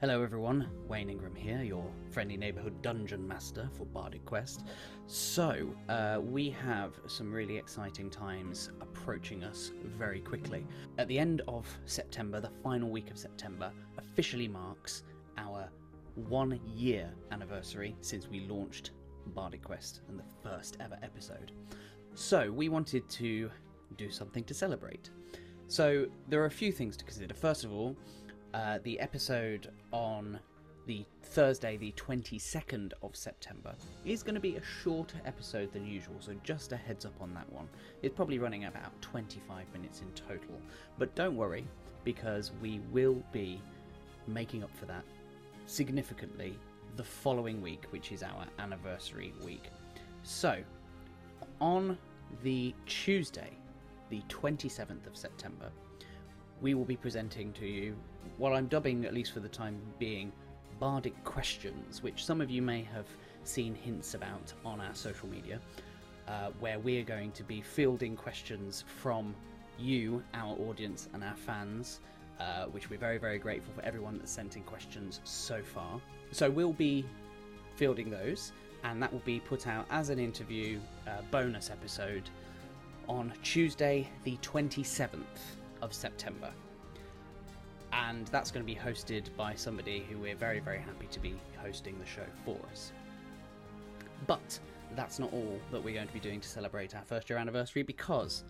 Hello everyone, Wayne Ingram here, your friendly neighborhood dungeon master for Bardic Quest. So, uh, we have some really exciting times approaching us very quickly. At the end of September, the final week of September, officially marks our one year anniversary since we launched Bardic Quest and the first ever episode. So, we wanted to do something to celebrate. So, there are a few things to consider. First of all, uh, the episode on the Thursday, the 22nd of September, is going to be a shorter episode than usual, so just a heads up on that one. It's probably running about 25 minutes in total, but don't worry, because we will be making up for that significantly the following week, which is our anniversary week. So, on the Tuesday, the 27th of September, we will be presenting to you what I'm dubbing, at least for the time being, Bardic Questions, which some of you may have seen hints about on our social media, uh, where we are going to be fielding questions from you, our audience, and our fans. Uh, which we're very, very grateful for everyone that's sent in questions so far. So we'll be fielding those, and that will be put out as an interview uh, bonus episode on Tuesday, the 27th of September. And that's going to be hosted by somebody who we're very, very happy to be hosting the show for us. But that's not all that we're going to be doing to celebrate our first year anniversary because,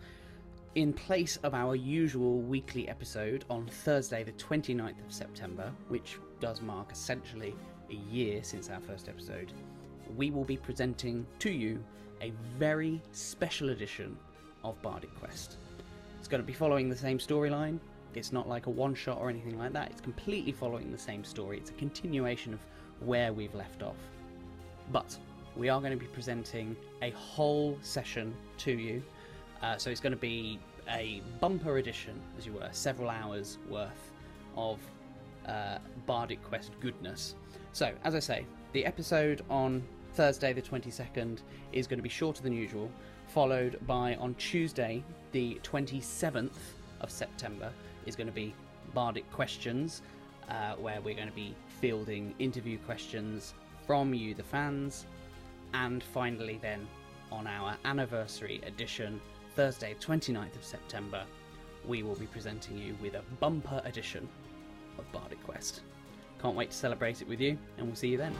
in place of our usual weekly episode on Thursday, the 29th of September, which does mark essentially a year since our first episode, we will be presenting to you a very special edition of Bardic Quest. It's going to be following the same storyline. It's not like a one shot or anything like that. It's completely following the same story. It's a continuation of where we've left off. But we are going to be presenting a whole session to you. Uh, so it's going to be a bumper edition, as you were, several hours worth of uh, Bardic Quest goodness. So, as I say, the episode on Thursday, the 22nd, is going to be shorter than usual, followed by on Tuesday, the 27th of September, is going to be Bardic Questions, uh, where we're going to be fielding interview questions from you, the fans. And finally, then, on our anniversary edition, Thursday, 29th of September, we will be presenting you with a bumper edition of Bardic Quest. Can't wait to celebrate it with you, and we'll see you then.